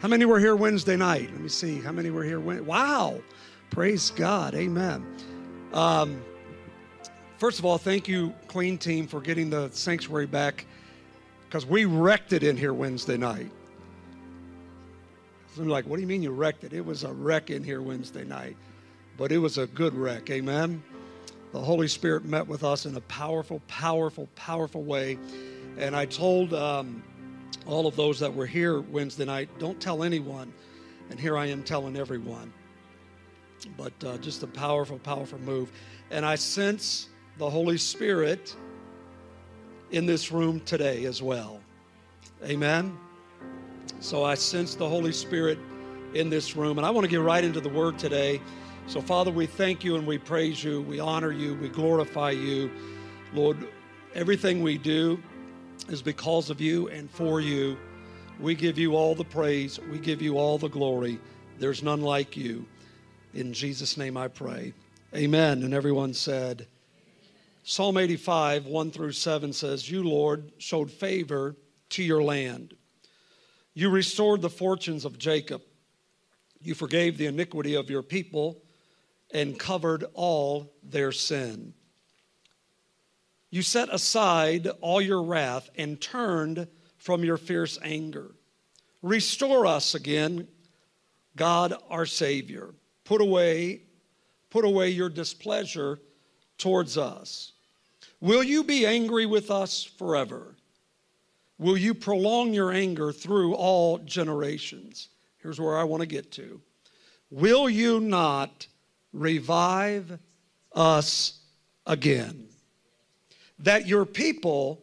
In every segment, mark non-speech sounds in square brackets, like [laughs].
How many were here Wednesday night? Let me see. How many were here? Wow. Praise God. Amen. Um, first of all, thank you, Clean Team, for getting the sanctuary back because we wrecked it in here Wednesday night. So I'm like, what do you mean you wrecked it? It was a wreck in here Wednesday night, but it was a good wreck. Amen. The Holy Spirit met with us in a powerful, powerful, powerful way. And I told um, all of those that were here Wednesday night, don't tell anyone. And here I am telling everyone. But uh, just a powerful, powerful move. And I sense the Holy Spirit in this room today as well. Amen. So I sense the Holy Spirit in this room. And I want to get right into the word today. So, Father, we thank you and we praise you. We honor you. We glorify you. Lord, everything we do, is because of you and for you. We give you all the praise. We give you all the glory. There's none like you. In Jesus' name I pray. Amen. And everyone said, Psalm 85, 1 through 7 says, You, Lord, showed favor to your land. You restored the fortunes of Jacob. You forgave the iniquity of your people and covered all their sin. You set aside all your wrath and turned from your fierce anger. Restore us again, God our Savior. Put away, put away your displeasure towards us. Will you be angry with us forever? Will you prolong your anger through all generations? Here's where I want to get to. Will you not revive us again? That your people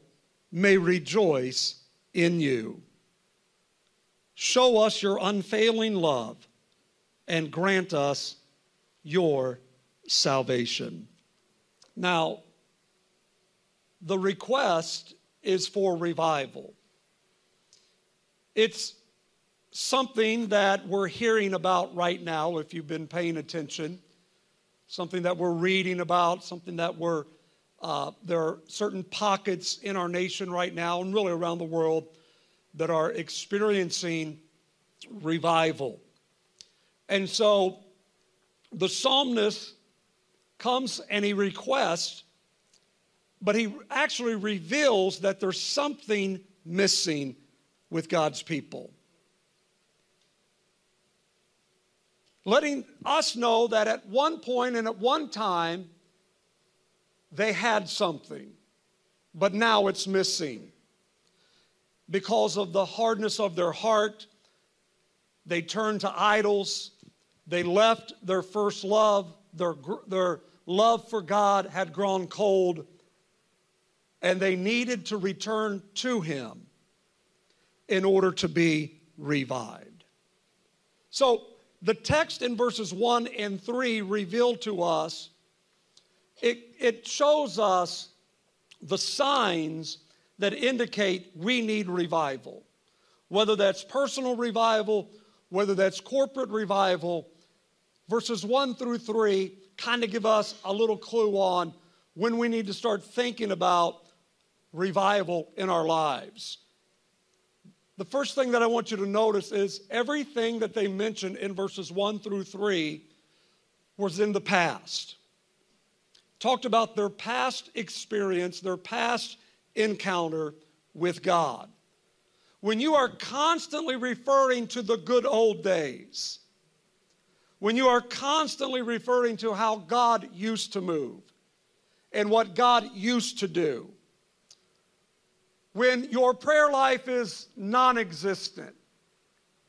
may rejoice in you. Show us your unfailing love and grant us your salvation. Now, the request is for revival. It's something that we're hearing about right now, if you've been paying attention, something that we're reading about, something that we're uh, there are certain pockets in our nation right now and really around the world that are experiencing revival. And so the psalmist comes and he requests, but he actually reveals that there's something missing with God's people. Letting us know that at one point and at one time, they had something, but now it's missing. Because of the hardness of their heart, they turned to idols. They left their first love. Their, their love for God had grown cold, and they needed to return to Him in order to be revived. So, the text in verses 1 and 3 reveal to us it, it shows us the signs that indicate we need revival. Whether that's personal revival, whether that's corporate revival, verses 1 through 3 kind of give us a little clue on when we need to start thinking about revival in our lives. The first thing that I want you to notice is everything that they mentioned in verses 1 through 3 was in the past talked about their past experience, their past encounter with God. When you are constantly referring to the good old days, when you are constantly referring to how God used to move and what God used to do, when your prayer life is non existent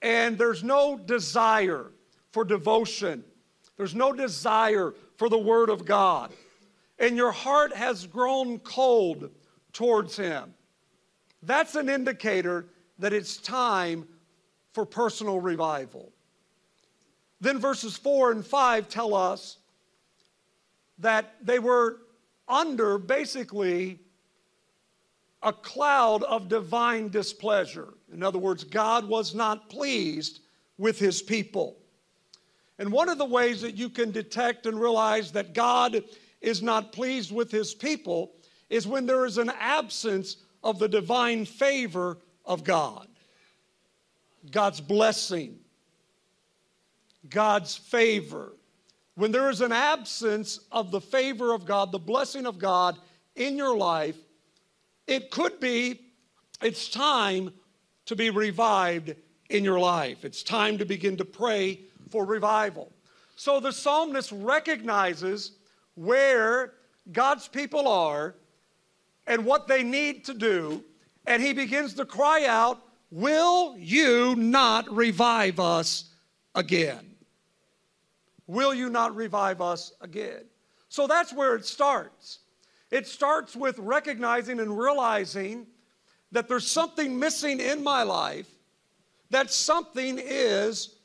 and there's no desire for devotion, there's no desire for the Word of God and your heart has grown cold towards Him, that's an indicator that it's time for personal revival. Then verses 4 and 5 tell us that they were under basically a cloud of divine displeasure. In other words, God was not pleased with his people. And one of the ways that you can detect and realize that God is not pleased with his people is when there is an absence of the divine favor of God. God's blessing, God's favor. When there is an absence of the favor of God, the blessing of God in your life, it could be it's time to be revived in your life. It's time to begin to pray for revival. So the psalmist recognizes where God's people are and what they need to do, and he begins to cry out, Will you not revive us again? Will you not revive us again? So that's where it starts. It starts with recognizing and realizing that there's something missing in my life, that something is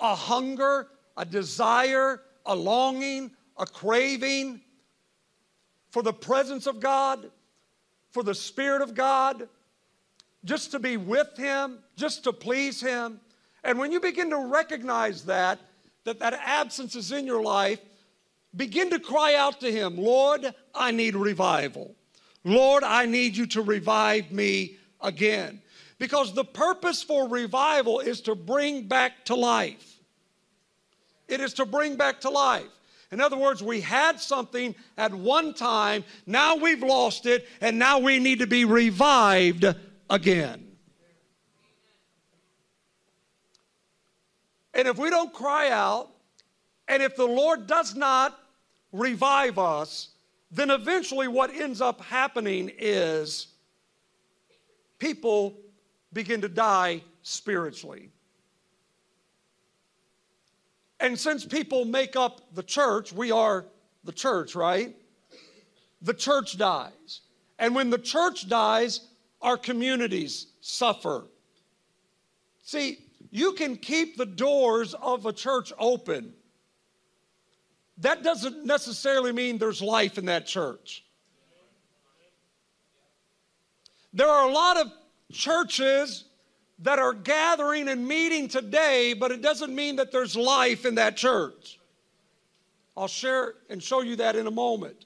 a hunger, a desire, a longing, a craving for the presence of God, for the Spirit of God, just to be with Him, just to please Him. And when you begin to recognize that, that that absence is in your life, begin to cry out to Him, Lord, I need revival. Lord, I need you to revive me again. Because the purpose for revival is to bring back to life. It is to bring back to life. In other words, we had something at one time, now we've lost it, and now we need to be revived again. And if we don't cry out, and if the Lord does not revive us, then eventually what ends up happening is people begin to die spiritually. And since people make up the church, we are the church, right? The church dies. And when the church dies, our communities suffer. See, you can keep the doors of a church open. That doesn't necessarily mean there's life in that church. There are a lot of churches that are gathering and meeting today, but it doesn't mean that there's life in that church. I'll share and show you that in a moment.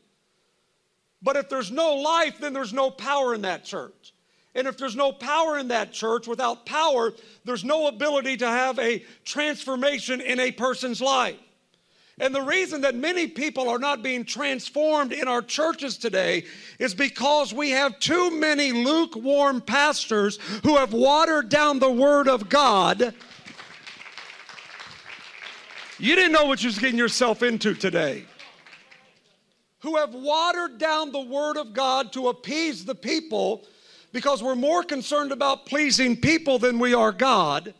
But if there's no life, then there's no power in that church. And if there's no power in that church, without power, there's no ability to have a transformation in a person's life. And the reason that many people are not being transformed in our churches today is because we have too many lukewarm pastors who have watered down the Word of God. You didn't know what you was getting yourself into today. Who have watered down the Word of God to appease the people because we're more concerned about pleasing people than we are God. Now,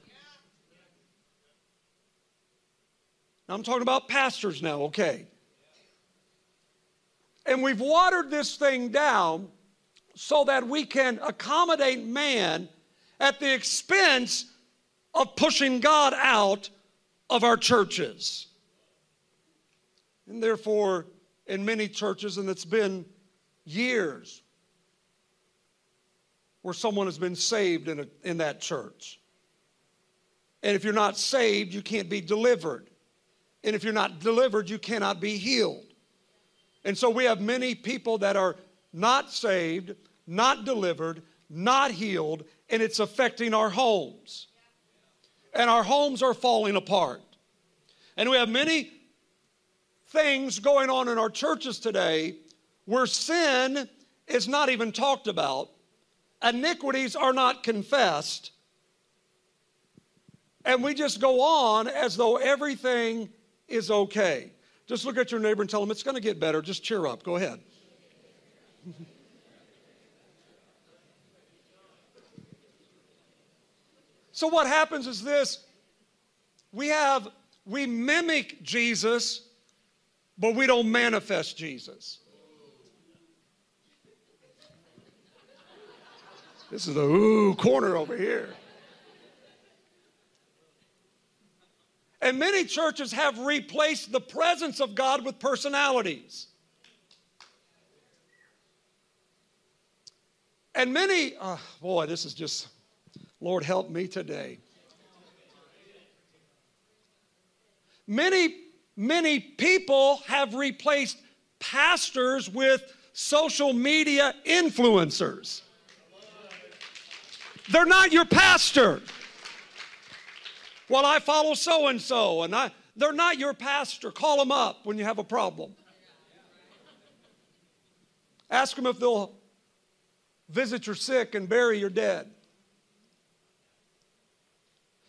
I'm talking about pastors now, okay? And we've watered this thing down so that we can accommodate man at the expense of pushing God out of our churches. And therefore, in many churches, and it's been years, where someone has been saved in, a, in that church. And if you're not saved, you can't be delivered. And if you're not delivered, you cannot be healed. And so we have many people that are not saved, not delivered, not healed, and it's affecting our homes. And our homes are falling apart. And we have many things going on in our churches today where sin is not even talked about, iniquities are not confessed, and we just go on as though everything is okay. Just look at your neighbor and tell them it's going to get better. Just cheer up. Go ahead. [laughs] so, what happens is this we have, we mimic Jesus, but we don't manifest Jesus. This is the ooh corner over here. And many churches have replaced the presence of God with personalities. And many, oh boy, this is just, Lord, help me today. Many, many people have replaced pastors with social media influencers. They're not your pastor. Well, I follow so and so, and I, they're not your pastor. Call them up when you have a problem. Ask them if they'll visit your sick and bury your dead.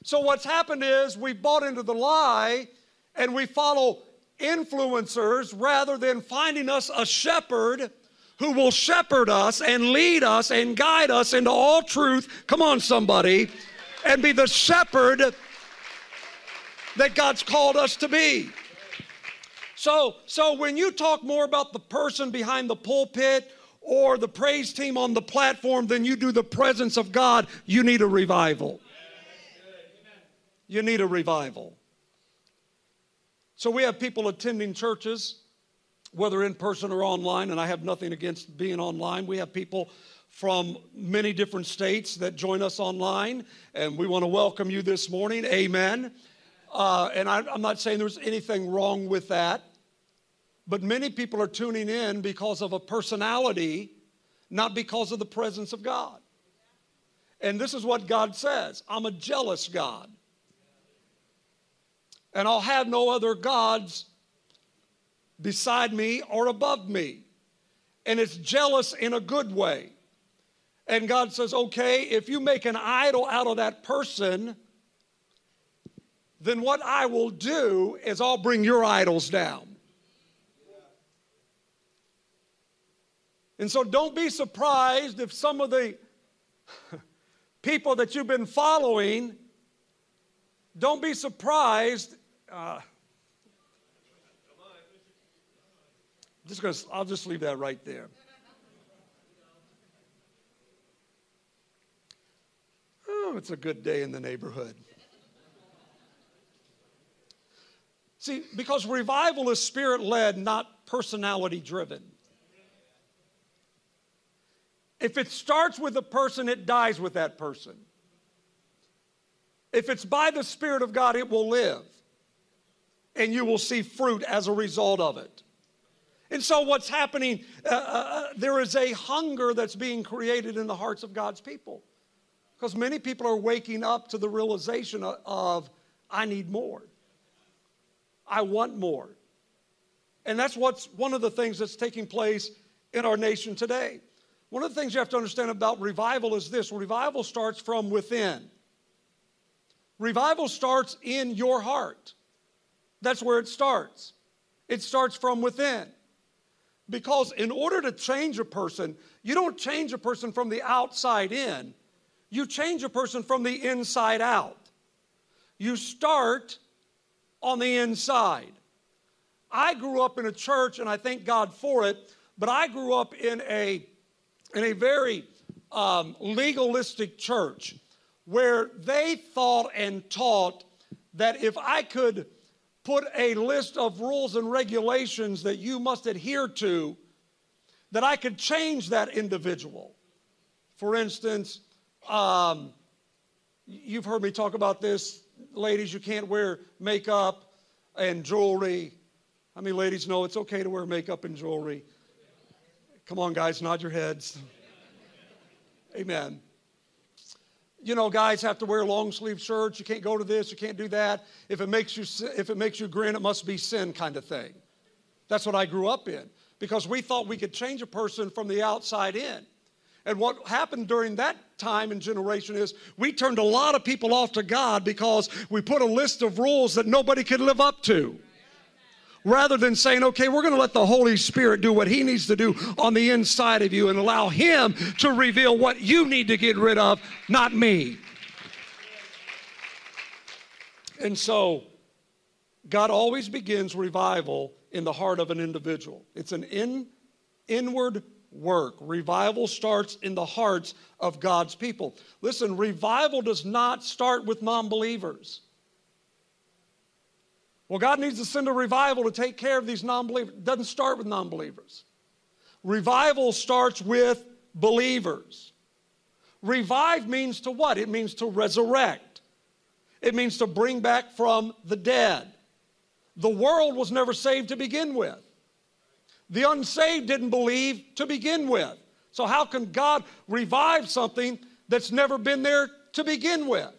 So, what's happened is we've bought into the lie and we follow influencers rather than finding us a shepherd who will shepherd us and lead us and guide us into all truth. Come on, somebody, and be the shepherd that God's called us to be. So, so when you talk more about the person behind the pulpit or the praise team on the platform than you do the presence of God, you need a revival. You need a revival. So we have people attending churches, whether in person or online, and I have nothing against being online. We have people from many different states that join us online, and we want to welcome you this morning. Amen. Uh, and I, I'm not saying there's anything wrong with that, but many people are tuning in because of a personality, not because of the presence of God. And this is what God says I'm a jealous God and I'll have no other gods beside me or above me. And it's jealous in a good way. And God says, okay, if you make an idol out of that person, then what I will do is I'll bring your idols down. And so don't be surprised if some of the [laughs] people that you've been following, don't be surprised uh, just gonna, I'll just leave that right there. Oh, it's a good day in the neighborhood. See, because revival is spirit led, not personality driven. If it starts with a person, it dies with that person. If it's by the Spirit of God, it will live and you will see fruit as a result of it. And so, what's happening, uh, uh, uh, there is a hunger that's being created in the hearts of God's people. Because many people are waking up to the realization of, of, I need more. I want more. And that's what's one of the things that's taking place in our nation today. One of the things you have to understand about revival is this revival starts from within. Revival starts in your heart. That's where it starts. It starts from within. Because in order to change a person, you don't change a person from the outside in, you change a person from the inside out. You start on the inside. I grew up in a church, and I thank God for it, but I grew up in a, in a very um, legalistic church where they thought and taught that if I could put a list of rules and regulations that you must adhere to, that I could change that individual. For instance, um, you've heard me talk about this. Ladies, you can't wear makeup and jewelry. How many ladies know it's okay to wear makeup and jewelry? Come on, guys, nod your heads. Amen you know, guys have to wear long sleeve shirts. You can't go to this. You can't do that. If it makes you if it makes you grin, it must be sin, kind of thing. That's what I grew up in because we thought we could change a person from the outside in. And what happened during that time and generation is we turned a lot of people off to God because we put a list of rules that nobody could live up to rather than saying, okay, we're going to let the Holy Spirit do what He needs to do on the inside of you and allow Him to reveal what you need to get rid of, not me. And so, God always begins revival in the heart of an individual. It's an in, inward work. Revival starts in the hearts of God's people. Listen, revival does not start with non believers. Well, God needs to send a revival to take care of these non believers. It doesn't start with non believers. Revival starts with believers. Revive means to what? It means to resurrect, it means to bring back from the dead. The world was never saved to begin with. The unsaved didn't believe to begin with. So, how can God revive something that's never been there to begin with?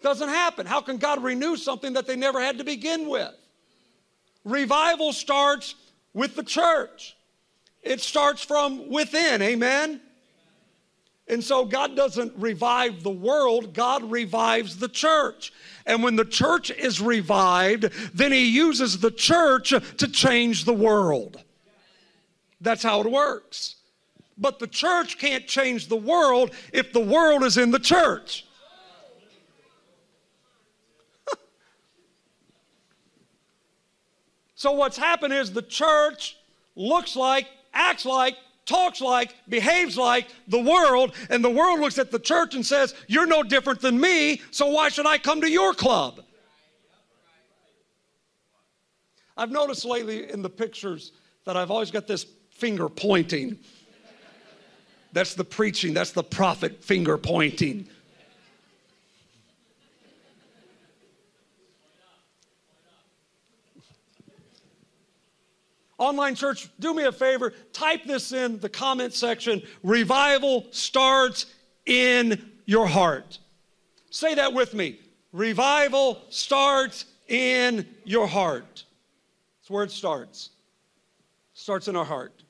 Doesn't happen. How can God renew something that they never had to begin with? Revival starts with the church. It starts from within, amen? And so God doesn't revive the world, God revives the church. And when the church is revived, then He uses the church to change the world. That's how it works. But the church can't change the world if the world is in the church. [laughs] so, what's happened is the church looks like, acts like, talks like, behaves like the world, and the world looks at the church and says, You're no different than me, so why should I come to your club? I've noticed lately in the pictures that I've always got this finger pointing. That's the preaching, that's the prophet finger pointing. Online church, do me a favor, type this in the comment section. Revival starts in your heart. Say that with me. Revival starts in your heart. That's where it starts. Starts in our heart.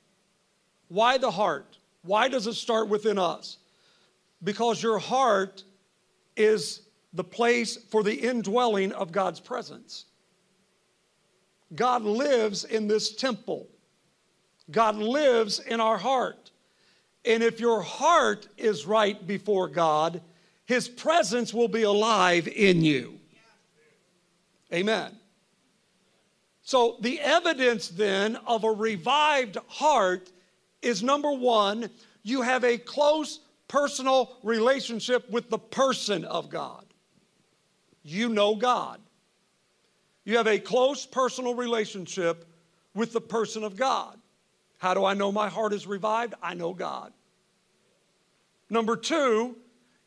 Why the heart? Why does it start within us? Because your heart is the place for the indwelling of God's presence. God lives in this temple. God lives in our heart. And if your heart is right before God, His presence will be alive in you. Amen. So, the evidence then of a revived heart is number one, you have a close personal relationship with the person of God. You know God. You have a close personal relationship with the person of God. How do I know my heart is revived? I know God. Number two,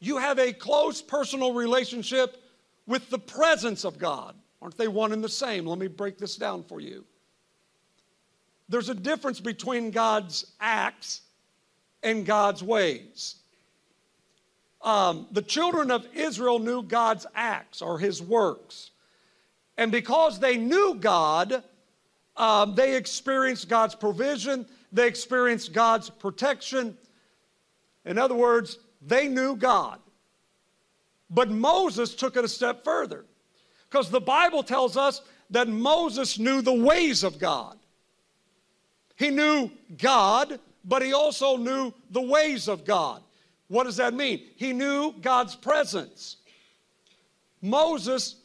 you have a close personal relationship with the presence of God. Aren't they one and the same? Let me break this down for you. There's a difference between God's acts and God's ways. Um, the children of Israel knew God's acts or his works. And because they knew God, um, they experienced God's provision, they experienced God's protection. In other words, they knew God. But Moses took it a step further because the Bible tells us that Moses knew the ways of God. He knew God, but he also knew the ways of God. What does that mean? He knew God's presence. Moses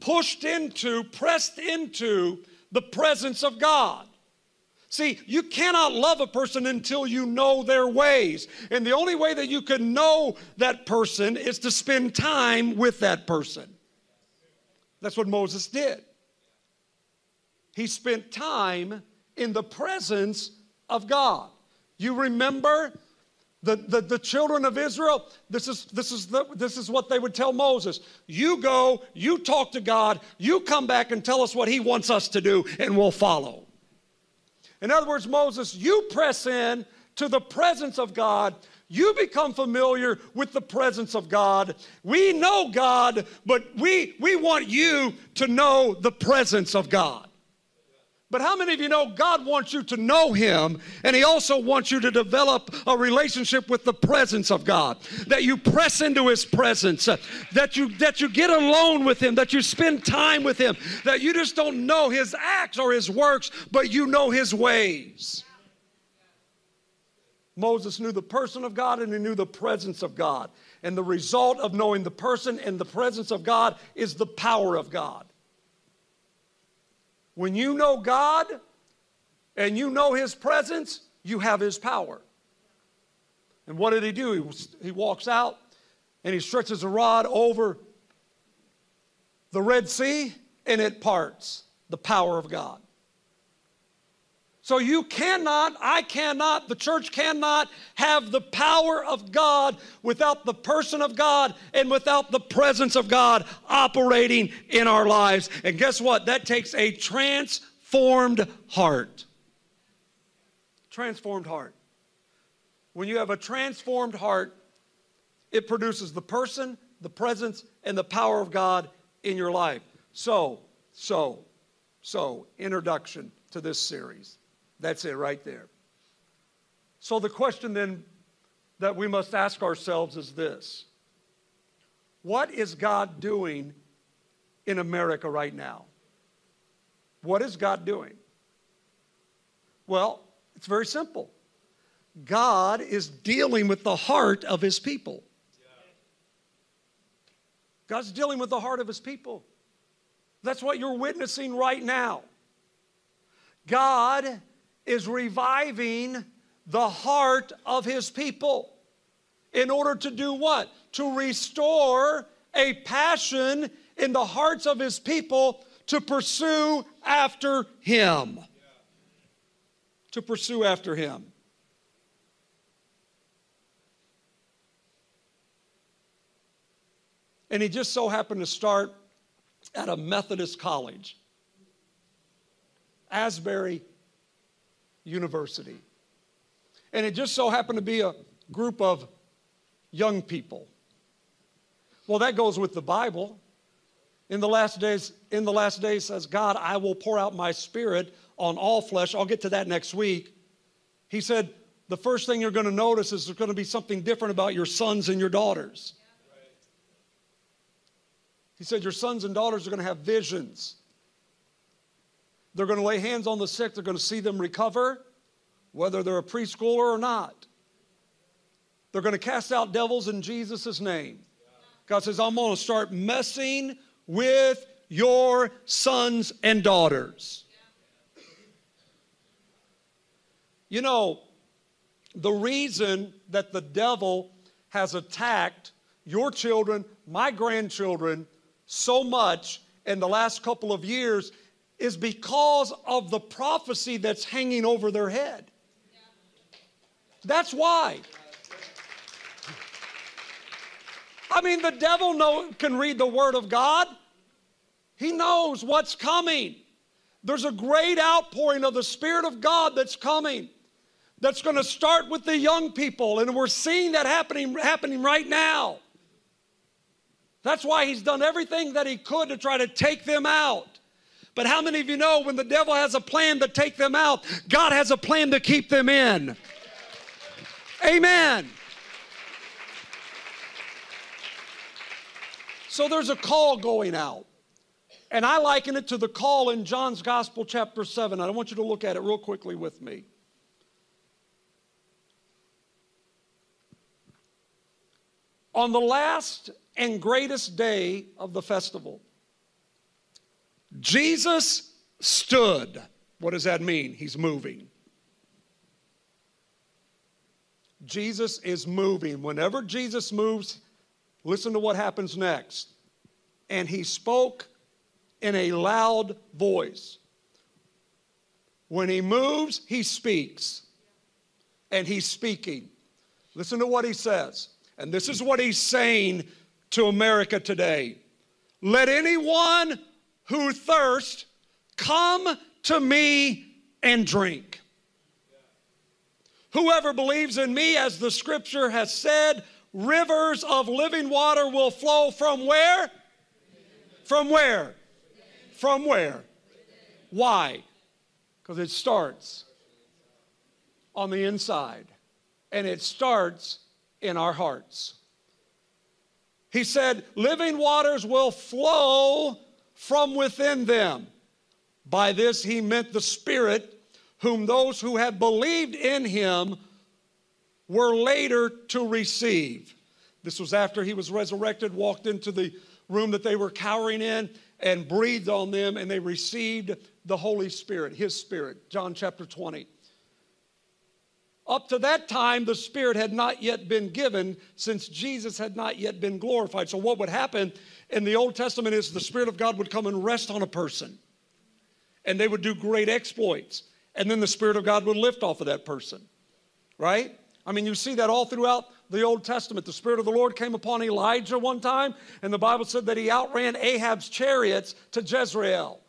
pushed into, pressed into the presence of God. See, you cannot love a person until you know their ways. And the only way that you can know that person is to spend time with that person. That's what Moses did. He spent time in the presence of God. You remember the, the, the, children of Israel, this is, this, is the, this is what they would tell Moses. You go, you talk to God, you come back and tell us what He wants us to do, and we'll follow. In other words, Moses, you press in to the presence of God. You become familiar with the presence of God. We know God, but we, we want you to know the presence of God. But how many of you know God wants you to know Him and He also wants you to develop a relationship with the presence of God? That you press into His presence, that, you, that you get alone with Him, that you spend time with Him, that you just don't know His acts or His works, but you know His ways. Moses knew the person of God and he knew the presence of God. And the result of knowing the person and the presence of God is the power of God. When you know God and you know His presence, you have His power. And what did He do? He, he walks out and He stretches a rod over the Red Sea and it parts. The power of God. So you cannot, I cannot, the church cannot have the power of God without the person of God and without the presence of God operating in our lives. And guess what? That takes a transformed heart. Transformed heart. When you have a transformed heart, it produces the person the presence and the power of God in your life. So, so, so, introduction to this series. That's it right there. So, the question then that we must ask ourselves is this What is God doing in America right now? What is God doing? Well, it's very simple. God is dealing with the heart of his people. God's dealing with the heart of his people. That's what you're witnessing right now. God is reviving the heart of his people in order to do what? To restore a passion in the hearts of his people to pursue after him. To pursue after him. And he just so happened to start at a Methodist college, Asbury University. And it just so happened to be a group of young people. Well, that goes with the Bible. In the last days, in the last days says, God, I will pour out my spirit on all flesh. I'll get to that next week. He said, the first thing you're going to notice is there's going to be something different about your sons and your daughters. He said, Your sons and daughters are going to have visions. They're going to lay hands on the sick, they're going to see them recover, whether they're a preschooler or not. They're going to cast out devils in Jesus' name. God says, I'm going to start messing with your sons and daughters. You know, the reason that the devil has attacked your children, my grandchildren, so much in the last couple of years is because of the prophecy that's hanging over their head. That's why. I mean, the devil know, can read the Word of God. He knows what's coming. There's a great outpouring of the Spirit of God that's coming. That's going to start with the young people, and we're seeing that happening, happening right now. That's why he's done everything that he could to try to take them out. But how many of you know when the devil has a plan to take them out, God has a plan to keep them in? Amen. So there's a call going out. And I liken it to the call in John's Gospel, chapter 7. I want you to look at it real quickly with me. On the last and greatest day of the festival. Jesus stood. What does that mean? He's moving. Jesus is moving. Whenever Jesus moves, listen to what happens next. And he spoke in a loud voice. When he moves, he speaks. And he's speaking. Listen to what he says. And this is what he's saying to America today. Let anyone who thirst come to me and drink. Whoever believes in me, as the scripture has said, rivers of living water will flow from where? From where? From where? Why? Because it starts on the inside and it starts in our hearts. He said, Living waters will flow from within them. By this he meant the Spirit, whom those who had believed in him were later to receive. This was after he was resurrected, walked into the room that they were cowering in, and breathed on them, and they received the Holy Spirit, his Spirit. John chapter 20. Up to that time, the Spirit had not yet been given since Jesus had not yet been glorified. So, what would happen in the Old Testament is the Spirit of God would come and rest on a person, and they would do great exploits. And then the Spirit of God would lift off of that person, right? I mean, you see that all throughout the Old Testament. The Spirit of the Lord came upon Elijah one time, and the Bible said that he outran Ahab's chariots to Jezreel.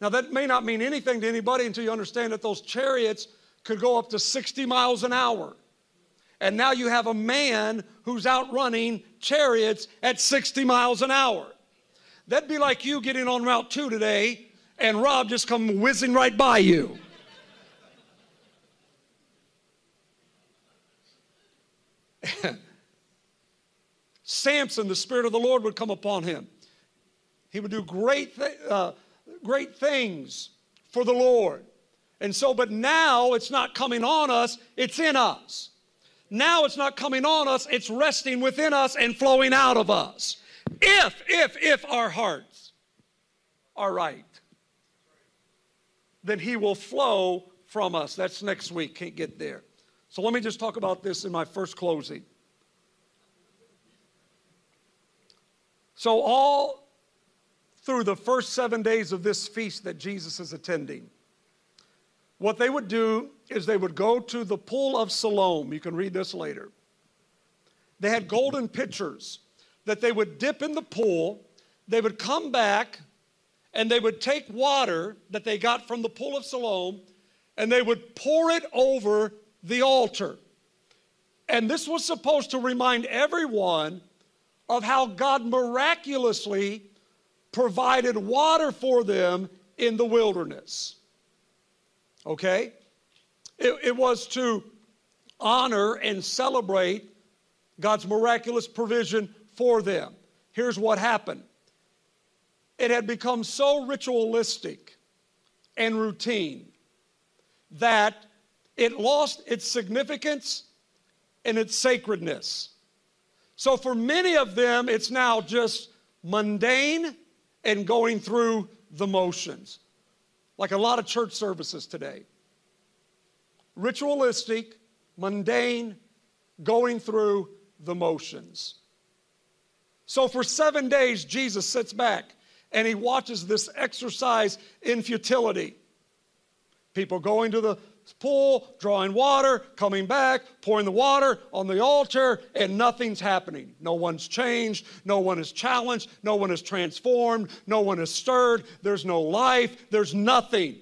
Now, that may not mean anything to anybody until you understand that those chariots could go up to 60 miles an hour. And now you have a man who's outrunning chariots at 60 miles an hour. That'd be like you getting on Route 2 today and Rob just come whizzing right by you. [laughs] Samson, the Spirit of the Lord would come upon him. He would do great, th- uh, great things for the Lord. And so, but now it's not coming on us, it's in us. Now it's not coming on us, it's resting within us and flowing out of us. If, if, if our hearts are right, then He will flow from us. That's next week, can't get there. So let me just talk about this in my first closing. So, all through the first seven days of this feast that Jesus is attending, what they would do is they would go to the pool of Siloam. You can read this later. They had golden pitchers that they would dip in the pool. They would come back and they would take water that they got from the pool of Siloam and they would pour it over the altar. And this was supposed to remind everyone of how God miraculously provided water for them in the wilderness. Okay? It, it, was to honor and celebrate God's miraculous provision for them. Here's what happened it had become so ritualistic and routine that it lost its significance and its sacredness. So for many of them, it's now just mundane and going through the motions, like a lot of church services today. Ritualistic, mundane, going through the motions. So for seven days, Jesus sits back and he watches this exercise in futility. People going to the pool, drawing water, coming back, pouring the water on the altar, and nothing's happening. No one's changed. No one is challenged. No one is transformed. No one is stirred. There's no life. There's nothing.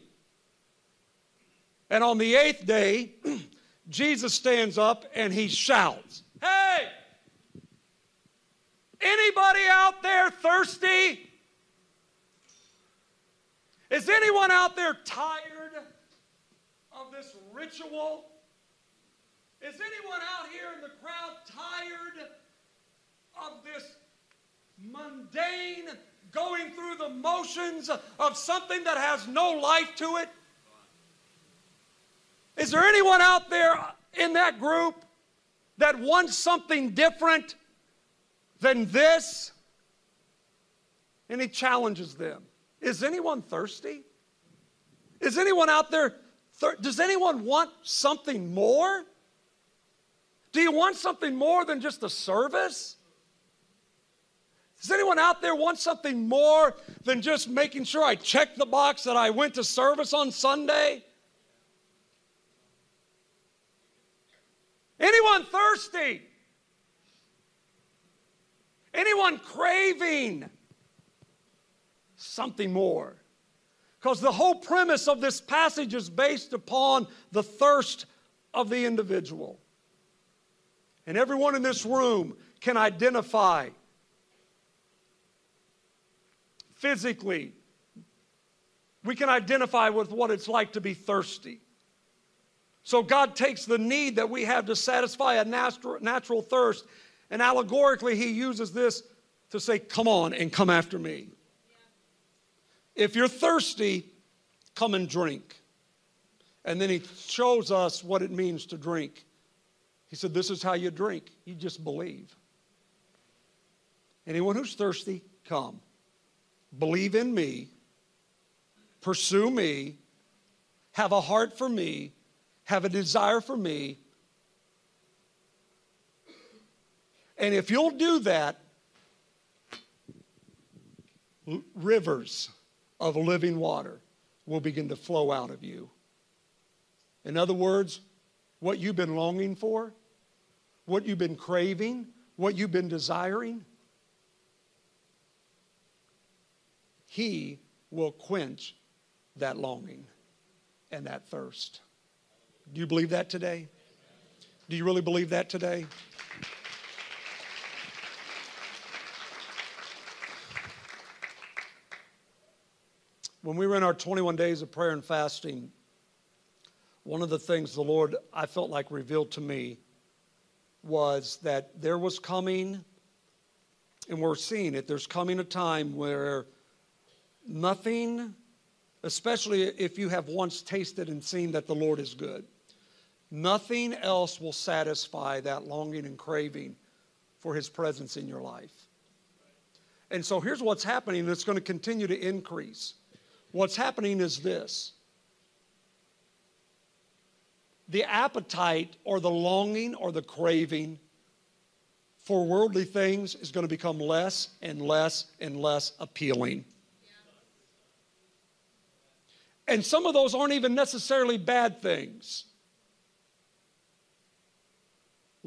And on the eighth day, [clears throat] Jesus stands up and he shouts, Hey! Anybody out there thirsty? Is anyone out there tired of this ritual? Is anyone out here in the crowd tired of this mundane going through the motions of something that has no life to it? Is there anyone out there in that group that wants something different than this? And he challenges them. Is anyone thirsty? Is anyone out there? Thir- does anyone want something more? Do you want something more than just a service? Does anyone out there want something more than just making sure I check the box that I went to service on Sunday? Anyone thirsty? Anyone craving? something more. Because the whole premise of this passage is based upon the thirst of the individual. And everyone in this room can identify physically, we can identify with what it's like to be thirsty. So God takes the need that we have to satisfy a natural, thirst, and allegorically, He uses this to say, Come on and come after me. If you're thirsty, come and drink. And then he shows us what it means to drink. He said, This is how you drink. You just believe. Anyone who's thirsty, come. Believe in me. Pursue me. Have a heart for me. Have a desire for me. And if you'll do that, rivers of living water will begin to flow out of you. In other words, what you've been longing for, what you've been craving, what you've been desiring, He will quench that longing and that thirst. Do you believe that today? Do you really believe that today? When we were in our 21 days of prayer and fasting, one of the things the Lord I felt like revealed to me was that there was coming, and we're seeing it, there's coming a time where nothing, especially if you have once tasted and seen that the Lord is good nothing else will satisfy that longing and craving for His presence in your life. And so here's what's happening, and it's going to continue to increase. What's happening is this the appetite or the longing or the craving for worldly things is going to become less and less and less appealing. And some of those aren't even necessarily bad things.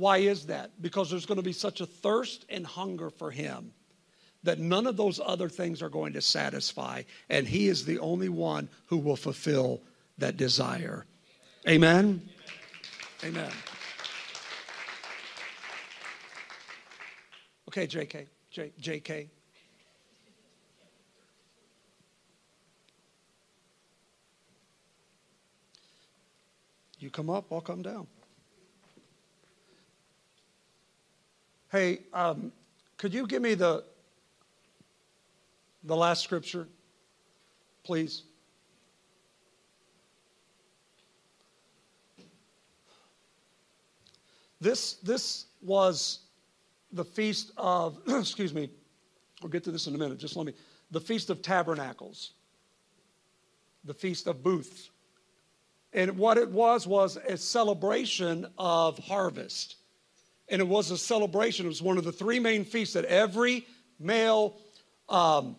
Why is that? Because there's going to be such a thirst and hunger for Him that none of those other things are going to satisfy. And He is the only one who will fulfill that desire. Amen? Amen. Okay, JK. J, JK. You come up, I'll come down. Hey, um, could you give me the the last scripture, please? This, this was the feast of, [clears throat] excuse me, we'll get to this in a minute, just let me, the Feast of Tabernacles, the Feast of Booths. And what it was was a celebration of harvest. And it was a celebration, it was one of the three main feasts that every male um,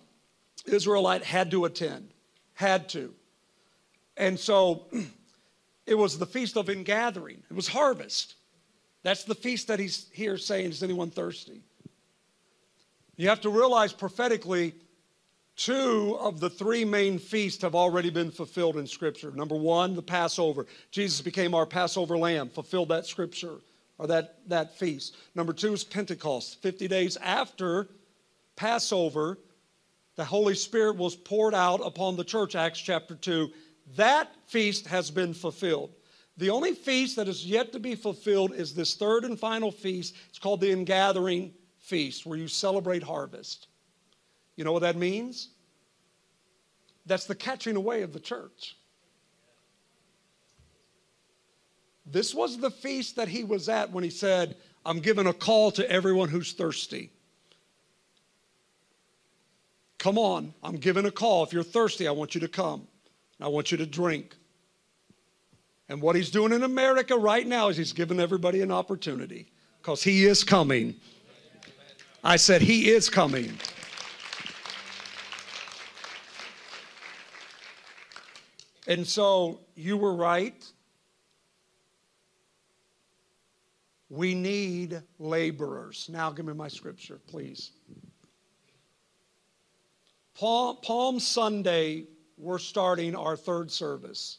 Israelite had to attend, had to. And so [clears throat] it was the Feast of Ingathering, it was harvest. That's the feast that he's here saying, Is anyone thirsty? You have to realize prophetically, two of the three main feasts have already been fulfilled in Scripture. Number one, the Passover. Jesus became our Passover lamb, fulfilled that Scripture or that, that feast. Number two is Pentecost. 50 days after Passover, the Holy Spirit was poured out upon the church, Acts chapter 2. That feast has been fulfilled. The only feast that is yet to be fulfilled is this third and final feast. It's called the Ingathering Feast, where you celebrate harvest. You know what that means? That's the catching away of the church. This was the feast that he was at when he said, I'm giving a call to everyone who's thirsty. Come on, I'm giving a call. If you're thirsty, I want you to come. I want you to drink. And what he's doing in America right now is he's giving everybody an opportunity because he is coming. I said, He is coming. And so you were right. We need laborers. Now, give me my scripture, please. Palm, Palm Sunday, we're starting our third service.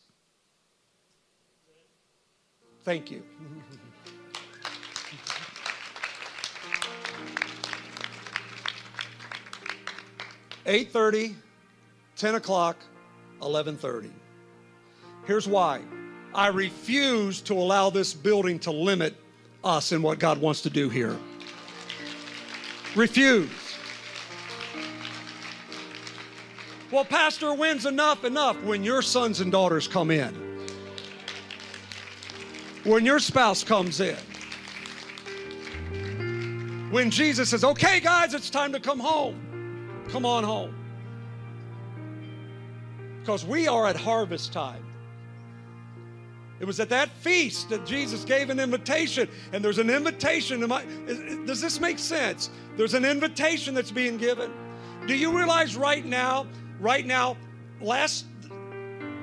Thank you. Eight thirty, 10 o'clock, 11:30. Here's why. I refuse to allow this building to limit us and what God wants to do here. Refuse. Well, Pastor, when's enough enough? When your sons and daughters come in, when your spouse comes in, when Jesus says, okay, guys, it's time to come home, come on home. Because we are at harvest time. It was at that feast that Jesus gave an invitation, and there's an invitation. Does this make sense? There's an invitation that's being given. Do you realize right now right now, last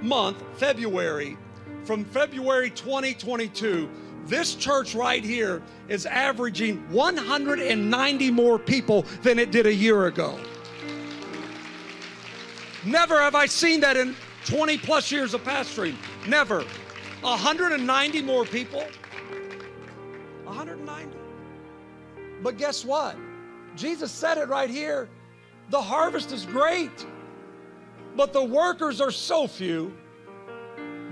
month, February, from February 2022, this church right here is averaging 190 more people than it did a year ago. Never have I seen that in 20 plus years of pastoring. Never. 190 more people. 190. But guess what? Jesus said it right here. The harvest is great. But the workers are so few.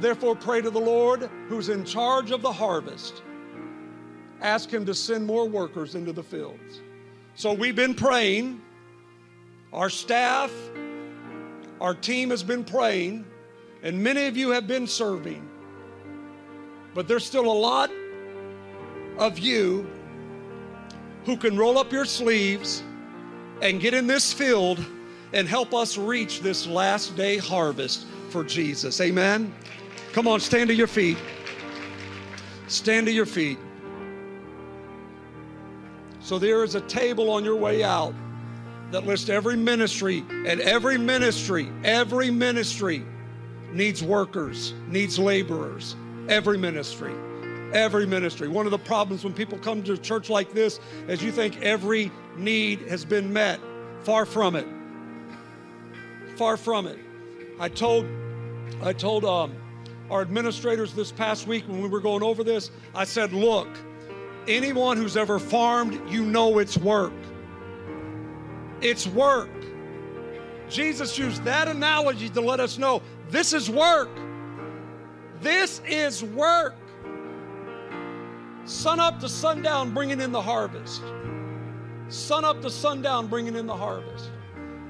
Therefore, pray to the Lord who's in charge of the harvest. Ask him to send more workers into the fields. So we've been praying. Our staff, our team has been praying, and many of you have been serving. But there's still a lot of you who can roll up your sleeves and get in this field and help us reach this last day harvest for Jesus. Amen. Come on, stand to your feet. Stand to your feet. So there is a table on your way out that lists every ministry, and every ministry, every ministry needs workers, needs laborers. Every ministry. Every ministry. One of the problems when people come to a church like this is you think every need has been met. Far from it. Far from it. I told I told um, our administrators this past week when we were going over this, I said, look, anyone who's ever farmed, you know it's work. It's work. Jesus used that analogy to let us know this is work. This is work. Sun up to sundown, bringing in the harvest. Sun up to sundown, bringing in the harvest.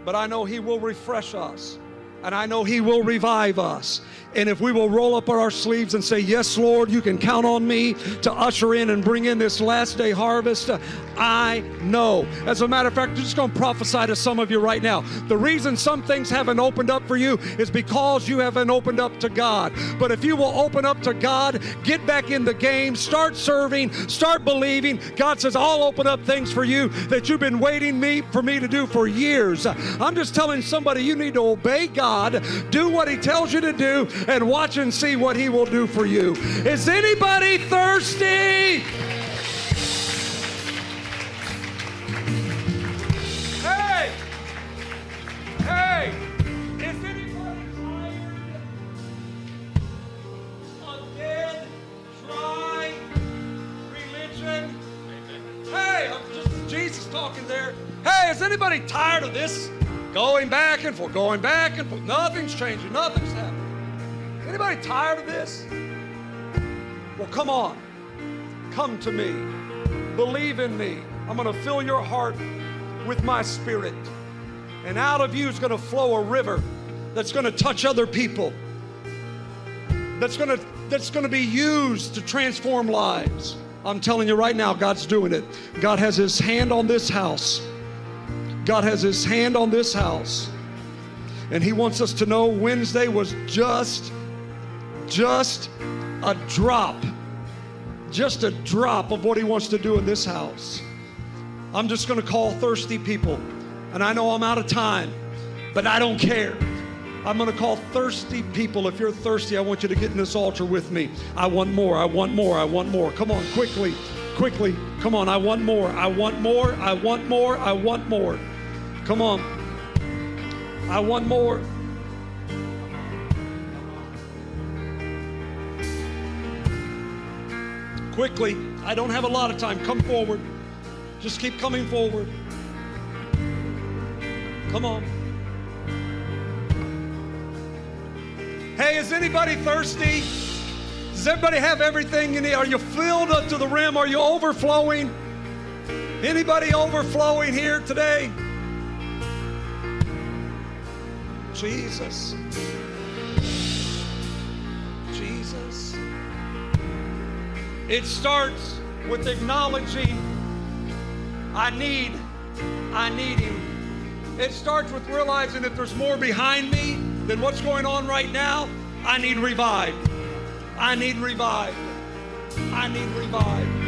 But I know He will refresh us. And I know He will revive us. And if we will roll up our sleeves and say, Yes, Lord, you can count on me to usher in and bring in this last day harvest, I know. As a matter of fact, I'm just going to prophesy to some of you right now. The reason some things haven't opened up for you is because you haven't opened up to God. But if you will open up to God, get back in the game, start serving, start believing, God says, I'll open up things for you that you've been waiting me for me to do for years. I'm just telling somebody you need to obey God, do what He tells you to do, and watch and see what He will do for you. Is anybody thirsty? Hey! Hey! Is anybody tired of dead, dry religion? Hey, Jesus talking there. Hey, is anybody tired of this? Going back and forth, going back and forth. Nothing's changing, nothing's happening. Anybody tired of this? Well, come on. Come to me. Believe in me. I'm going to fill your heart with my spirit. And out of you is going to flow a river that's going to touch other people. That's going to that's going to be used to transform lives. I'm telling you right now, God's doing it. God has his hand on this house. God has his hand on this house. And he wants us to know Wednesday was just just a drop, just a drop of what He wants to do in this house. I'm just going to call thirsty people. And I know I'm out of time, but I don't care. I'm going to call thirsty people. If you're thirsty, I want you to get in this altar with me. I want more. I want more. I want more. Come on, quickly, quickly. Come on. I want more. I want more. I want more. I want more. Come on. I want more. quickly. I don't have a lot of time. Come forward. Just keep coming forward. Come on. Hey, is anybody thirsty? Does everybody have everything you need? Are you filled up to the rim? Are you overflowing? Anybody overflowing here today? Jesus. Jesus. It starts with acknowledging I need, I need Him. It starts with realizing if there's more behind me than what's going on right now, I need revived. I need revived. I need revived.